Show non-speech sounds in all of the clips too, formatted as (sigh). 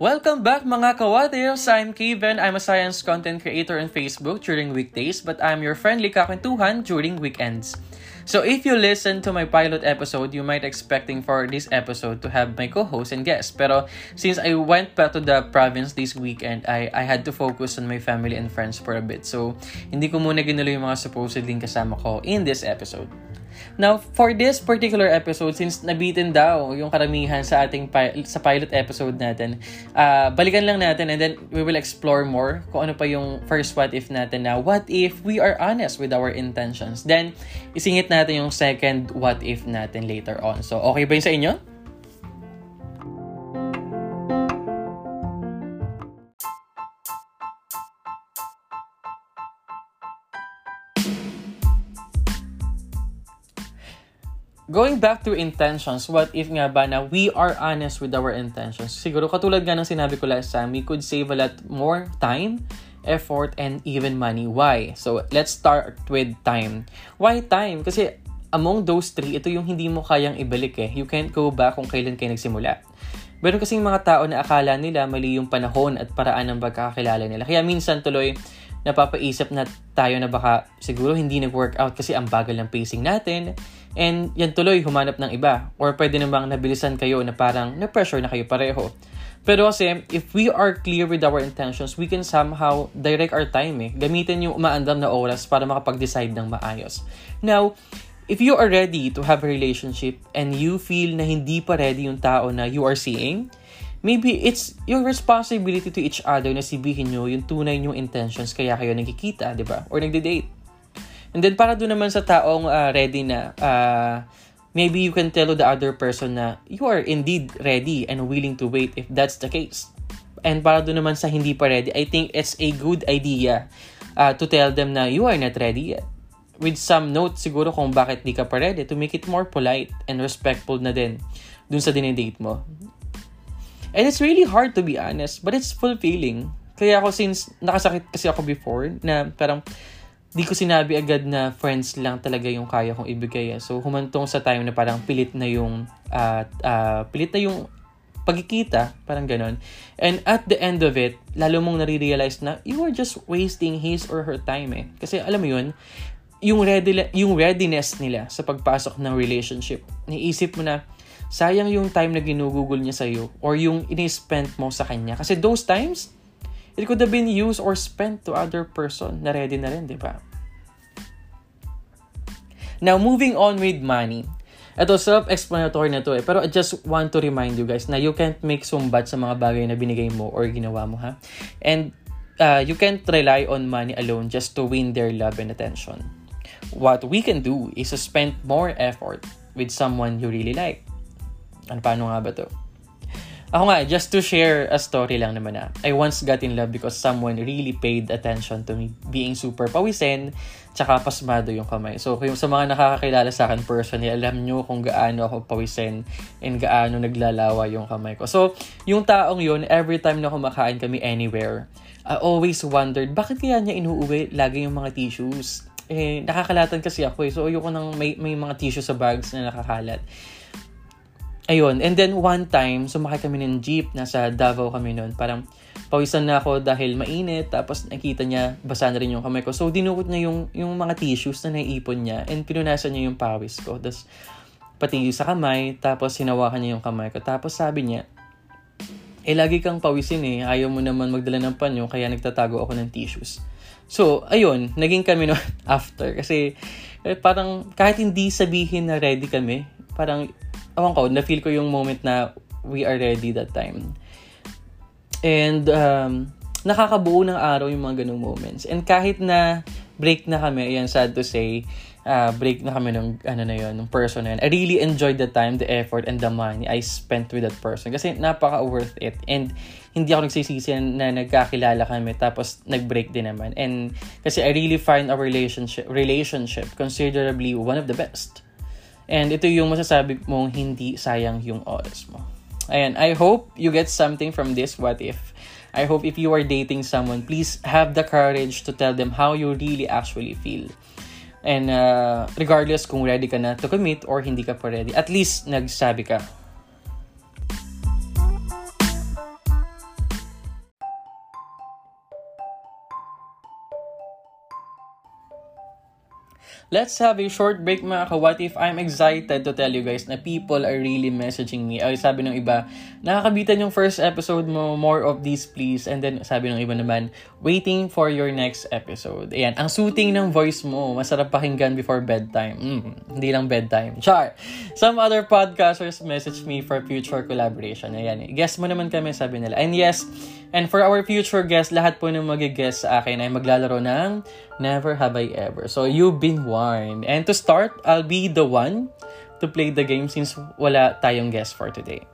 Welcome back mga kawateers! I'm Kevin. I'm a science content creator on Facebook during weekdays, but I'm your friendly kakwentuhan during weekends. So if you listen to my pilot episode, you might expecting for this episode to have my co-host and guest. Pero since I went back to the province this weekend, I, I had to focus on my family and friends for a bit. So hindi ko muna ginuloy yung mga supposedly kasama ko in this episode. Now, for this particular episode, since nabitin daw yung karamihan sa ating pi- sa pilot episode natin, uh, balikan lang natin and then we will explore more kung ano pa yung first what if natin na what if we are honest with our intentions. Then, isingit natin yung second what if natin later on. So, okay ba yun sa inyo? Going back to intentions, what if nga ba na we are honest with our intentions? Siguro katulad nga ng sinabi ko last time, we could save a lot more time, effort, and even money. Why? So, let's start with time. Why time? Kasi among those three, ito yung hindi mo kayang ibalik eh. You can't go back kung kailan kayo nagsimula. Meron kasing mga tao na akala nila mali yung panahon at paraan ng pagkakakilala nila. Kaya minsan tuloy, napapaisip na tayo na baka siguro hindi nag-work out kasi ang bagal ng pacing natin And yan tuloy, humanap ng iba. Or pwede namang nabilisan kayo na parang na-pressure na kayo pareho. Pero kasi, if we are clear with our intentions, we can somehow direct our time eh. Gamitin yung umaandar na oras para makapag-decide ng maayos. Now, if you are ready to have a relationship and you feel na hindi pa ready yung tao na you are seeing, maybe it's your responsibility to each other na sibihin nyo yung tunay nyong intentions kaya kayo nagkikita, di ba? Or nagde-date. And then para doon naman sa taong uh, ready na, uh, maybe you can tell the other person na you are indeed ready and willing to wait if that's the case. And para doon naman sa hindi pa ready, I think it's a good idea uh, to tell them na you are not ready yet. With some notes siguro kung bakit di ka pa ready to make it more polite and respectful na din dun sa dinedate mo. And it's really hard to be honest, but it's fulfilling. Kaya ako since nakasakit kasi ako before na parang di ko sinabi agad na friends lang talaga yung kaya kong ibigay. Eh. So, humantong sa time na parang pilit na yung, uh, uh, pilit na yung pagkikita, parang ganon. And at the end of it, lalo mong nare-realize na you are just wasting his or her time eh. Kasi alam mo yun, yung, ready, yung readiness nila sa pagpasok ng relationship. Niisip mo na, sayang yung time na ginugugol niya sa'yo or yung ini-spend mo sa kanya. Kasi those times, It could have been used or spent to other person na ready na rin, di ba? Now, moving on with money. Ito, self-explanatory na to eh. Pero I just want to remind you guys na you can't make sumbat sa mga bagay na binigay mo or ginawa mo, ha? And uh, you can't rely on money alone just to win their love and attention. What we can do is to spend more effort with someone you really like. Ano, paano nga ba to? Ako nga, just to share a story lang naman na, I once got in love because someone really paid attention to me being super pawisen, tsaka pasmado yung kamay. So, kung sa mga nakakakilala sa akin personally, alam nyo kung gaano ako pawisen and gaano naglalawa yung kamay ko. So, yung taong yun, every time na kumakain kami anywhere, I always wondered, bakit kaya niya inuuwi lagi yung mga tissues? Eh, nakakalatan kasi ako eh. So, ayoko nang may, may mga tissue sa bags na nakakalat. Ayun, and then one time, sumakay kami ng jeep, nasa Davao kami noon. Parang pawisan na ako dahil mainit, tapos nakita niya, basa na rin yung kamay ko. So, dinukot niya yung, yung mga tissues na naiipon niya, and pinunasan niya yung pawis ko. Tapos, pati sa kamay, tapos hinawakan niya yung kamay ko. Tapos sabi niya, eh lagi kang pawisin eh, ayaw mo naman magdala ng panyo, kaya nagtatago ako ng tissues. So, ayun, naging kami no (laughs) after. Kasi, eh, parang kahit hindi sabihin na ready kami, parang awan ko, na-feel ko yung moment na we are ready that time. And, um, nakakabuo ng araw yung mga ganung moments. And kahit na break na kami, ayan, sad to say, uh, break na kami ng, ano na yun, ng person na yun. I really enjoyed the time, the effort, and the money I spent with that person. Kasi napaka-worth it. And hindi ako nagsisisi na nagkakilala kami tapos nag-break din naman. And kasi I really find our relationship, relationship considerably one of the best. And ito yung masasabi mong hindi sayang yung oras mo. Ayan, I hope you get something from this what if. I hope if you are dating someone, please have the courage to tell them how you really actually feel. And uh, regardless kung ready ka na to commit or hindi ka pa ready, at least nagsabi ka. Let's have a short break mga ka-what if I'm excited to tell you guys na people are really messaging me. Ay, sabi ng iba, nakakabitan yung first episode mo, more of these please. And then sabi ng iba naman, waiting for your next episode. Ayan, ang soothing ng voice mo, masarap pakinggan before bedtime. Mm, hindi lang bedtime. Char! Some other podcasters message me for future collaboration. Ayan, guess mo naman kami, sabi nila. And yes, And for our future guests, lahat po ng mag-guest sa akin ay maglalaro ng Never Have I Ever. So, you've been warned. And to start, I'll be the one to play the game since wala tayong guest for today.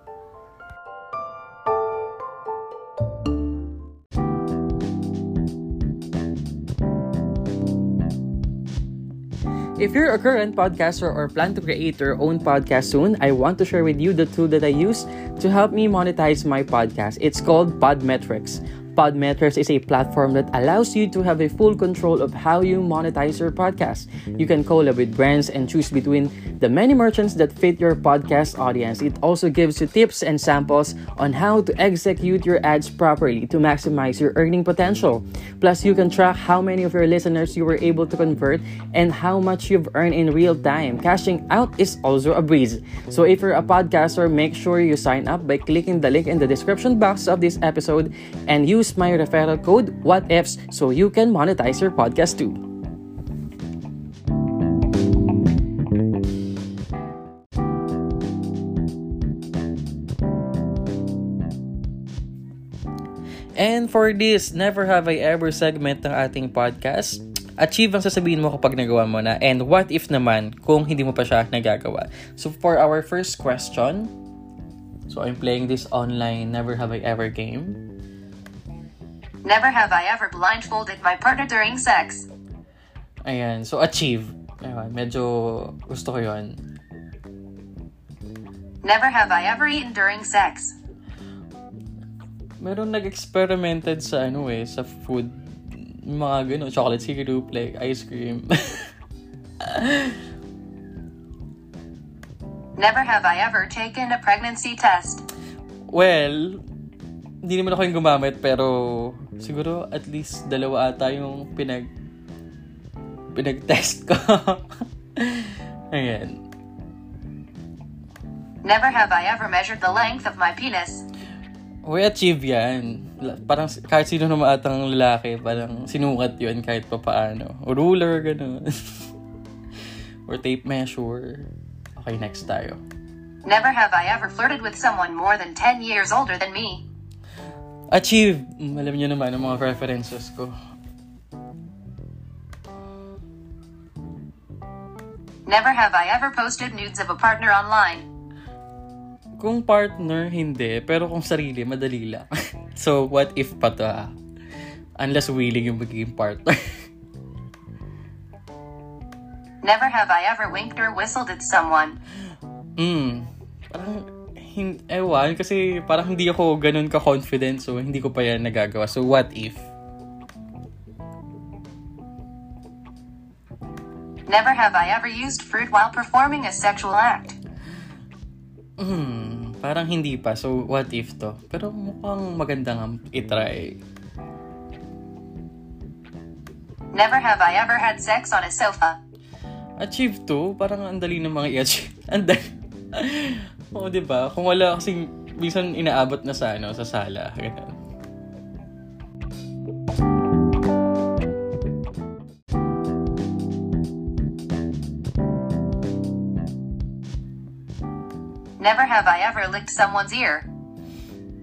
If you're a current podcaster or plan to create your own podcast soon, I want to share with you the tool that I use to help me monetize my podcast. It's called Podmetrics. Podmetrics is a platform that allows you to have a full control of how you monetize your podcast. You can collab with brands and choose between the many merchants that fit your podcast audience. It also gives you tips and samples on how to execute your ads properly to maximize your earning potential. Plus, you can track how many of your listeners you were able to convert and how much you've earned in real time. Cashing out is also a breeze. So, if you're a podcaster, make sure you sign up by clicking the link in the description box of this episode and use use my referral code WhatIfs so you can monetize your podcast too. And for this Never Have I Ever segment ng ating podcast, achieve ang sasabihin mo kapag nagawa mo na. And what if naman kung hindi mo pa siya nagagawa? So for our first question, so I'm playing this online Never Have I Ever game. Never have I ever blindfolded my partner during sex. Ayan, so achieve. Ayan, medyo gusto ko yon. Never have I ever eaten during sex. Meron nag-experimented sa ano eh, sa food. Mga gano, chocolate syrup, like ice cream. (laughs) Never have I ever taken a pregnancy test. Well, hindi naman ako yung gumamit pero siguro at least dalawa ata yung pinag pinag-test ko. (laughs) Ayan. Never have I ever measured the length of my penis. We achieve yan. Parang kahit sino naman atang lalaki, parang sinukat yun kahit pa paano. O ruler, gano'n. (laughs) Or tape measure. Okay, next tayo. Never have I ever flirted with someone more than 10 years older than me. Achieve! Alam niyo naman ang mga preferences ko. Never have I ever posted nudes of a partner online. Kung partner, hindi. Pero kung sarili, madali lang. (laughs) so, what if pa to ha? Unless willing yung magiging partner. (laughs) Never have I ever winked or whistled at someone. Hmm. Parang hin ewan, kasi parang hindi ako ganun ka-confident, so hindi ko pa yan nagagawa. So, what if? Never have I ever used fruit while performing a sexual act. Hmm, parang hindi pa. So, what if to? Pero mukhang magandang itry. Never have I ever had sex on a sofa. Achieve to? Parang ang dali ng mga i-achieve. (laughs) Ang dali. Oo, di ba? Kung wala kasing minsan inaabot na sa ano, sa sala, (laughs) ganun. Never have I ever licked someone's ear.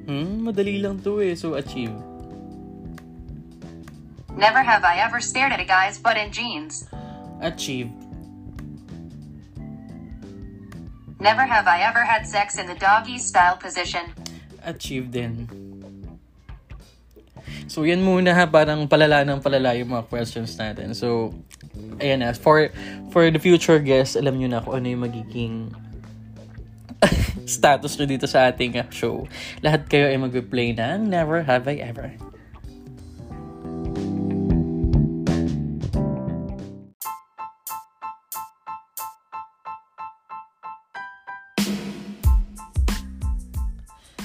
Hmm, madali lang to eh. So, achieve. Never have I ever stared at a guy's butt in jeans. Achieve. Never have I ever had sex in the doggy style position. Achieve din. So, yan muna ha. Parang palala ng palala yung mga questions natin. So, ayan na. For, for the future guests, alam nyo na kung ano yung magiging (laughs) status nyo dito sa ating show. Lahat kayo ay mag-play ng Never Have I Ever.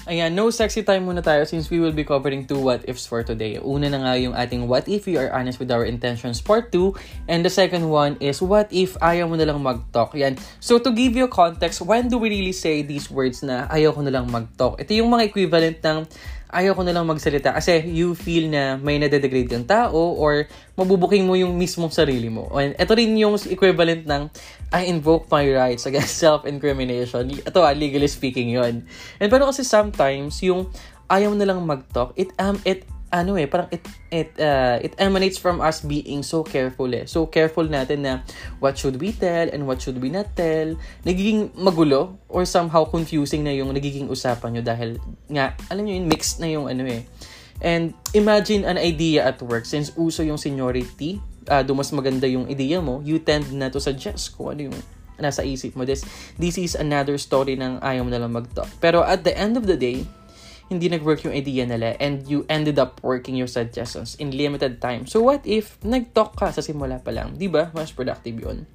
Ayan, no sexy time muna tayo since we will be covering two what ifs for today. Una na nga yung ating what if we are honest with our intentions part 2 and the second one is what if ayaw mo na lang mag-talk. Yan. So to give you context, when do we really say these words na ayaw ko na lang mag-talk? Ito yung mga equivalent ng ayaw ko na lang magsalita kasi you feel na may nade-degrade yung tao or mabubuking mo yung mismong sarili mo. And ito rin yung equivalent ng I invoke my rights against (laughs) self-incrimination. Ito ah, legally speaking yon And pero kasi sometimes yung ayaw na lang mag-talk, it, um, it ano eh, parang it, it, uh, it emanates from us being so careful eh. So careful natin na what should we tell and what should we not tell. Nagiging magulo or somehow confusing na yung nagiging usapan nyo dahil nga, alam nyo yun, mixed na yung ano eh. And imagine an idea at work since uso yung seniority, uh, do mas maganda yung idea mo, you tend na to suggest kung ano yung nasa isip mo. This, this is another story ng ayaw mo na lang mag-talk. Pero at the end of the day, hindi nag-work yung idea nila and you ended up working your suggestions in limited time. So what if nag-talk ka sa simula pa lang? Di ba? Mas productive yun.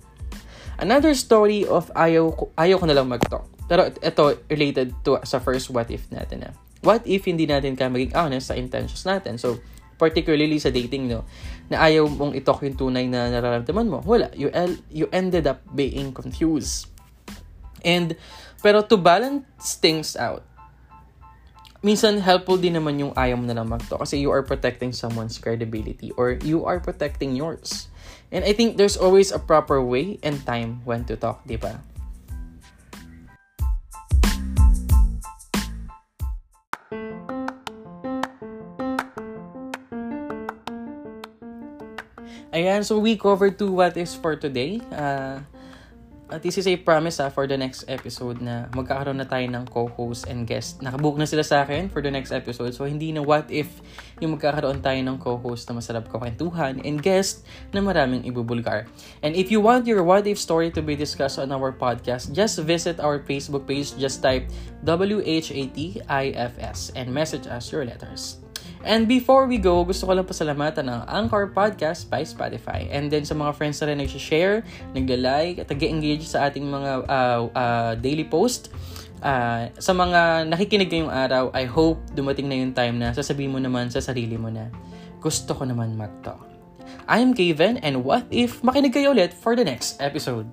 Another story of ayaw, ayaw ko na lang mag-talk. Pero ito related to sa first what if natin na. What if hindi natin ka maging honest sa intentions natin? So, particularly sa dating, no, na ayaw mong italk yung tunay na nararamdaman mo. Wala. You, you ended up being confused. And, pero to balance things out, minsan helpful din naman yung ayaw mo na lang magto kasi you are protecting someone's credibility or you are protecting yours. And I think there's always a proper way and time when to talk, di ba? Ayan, so we covered two what is for today. Uh, uh, this is a promise ah, for the next episode na magkakaroon na tayo ng co-host and guest. Nakabook na sila sa akin for the next episode. So, hindi na what if yung magkakaroon tayo ng co-host na masarap kakwentuhan and guest na maraming ibubulgar. And if you want your what if story to be discussed on our podcast, just visit our Facebook page. Just type W-H-A-T-I-F-S and message us your letters. And before we go, gusto ko lang pasalamatan ang Anchor Podcast by Spotify. And then sa mga friends na rin nag-share, nagla-like, at nag-engage sa ating mga uh, uh, daily post. Uh, sa mga nakikinig ngayong araw, I hope dumating na yung time na sasabihin mo naman sa sarili mo na, gusto ko naman mag-talk. I'm Kevin, and what if makinig kayo ulit for the next episode?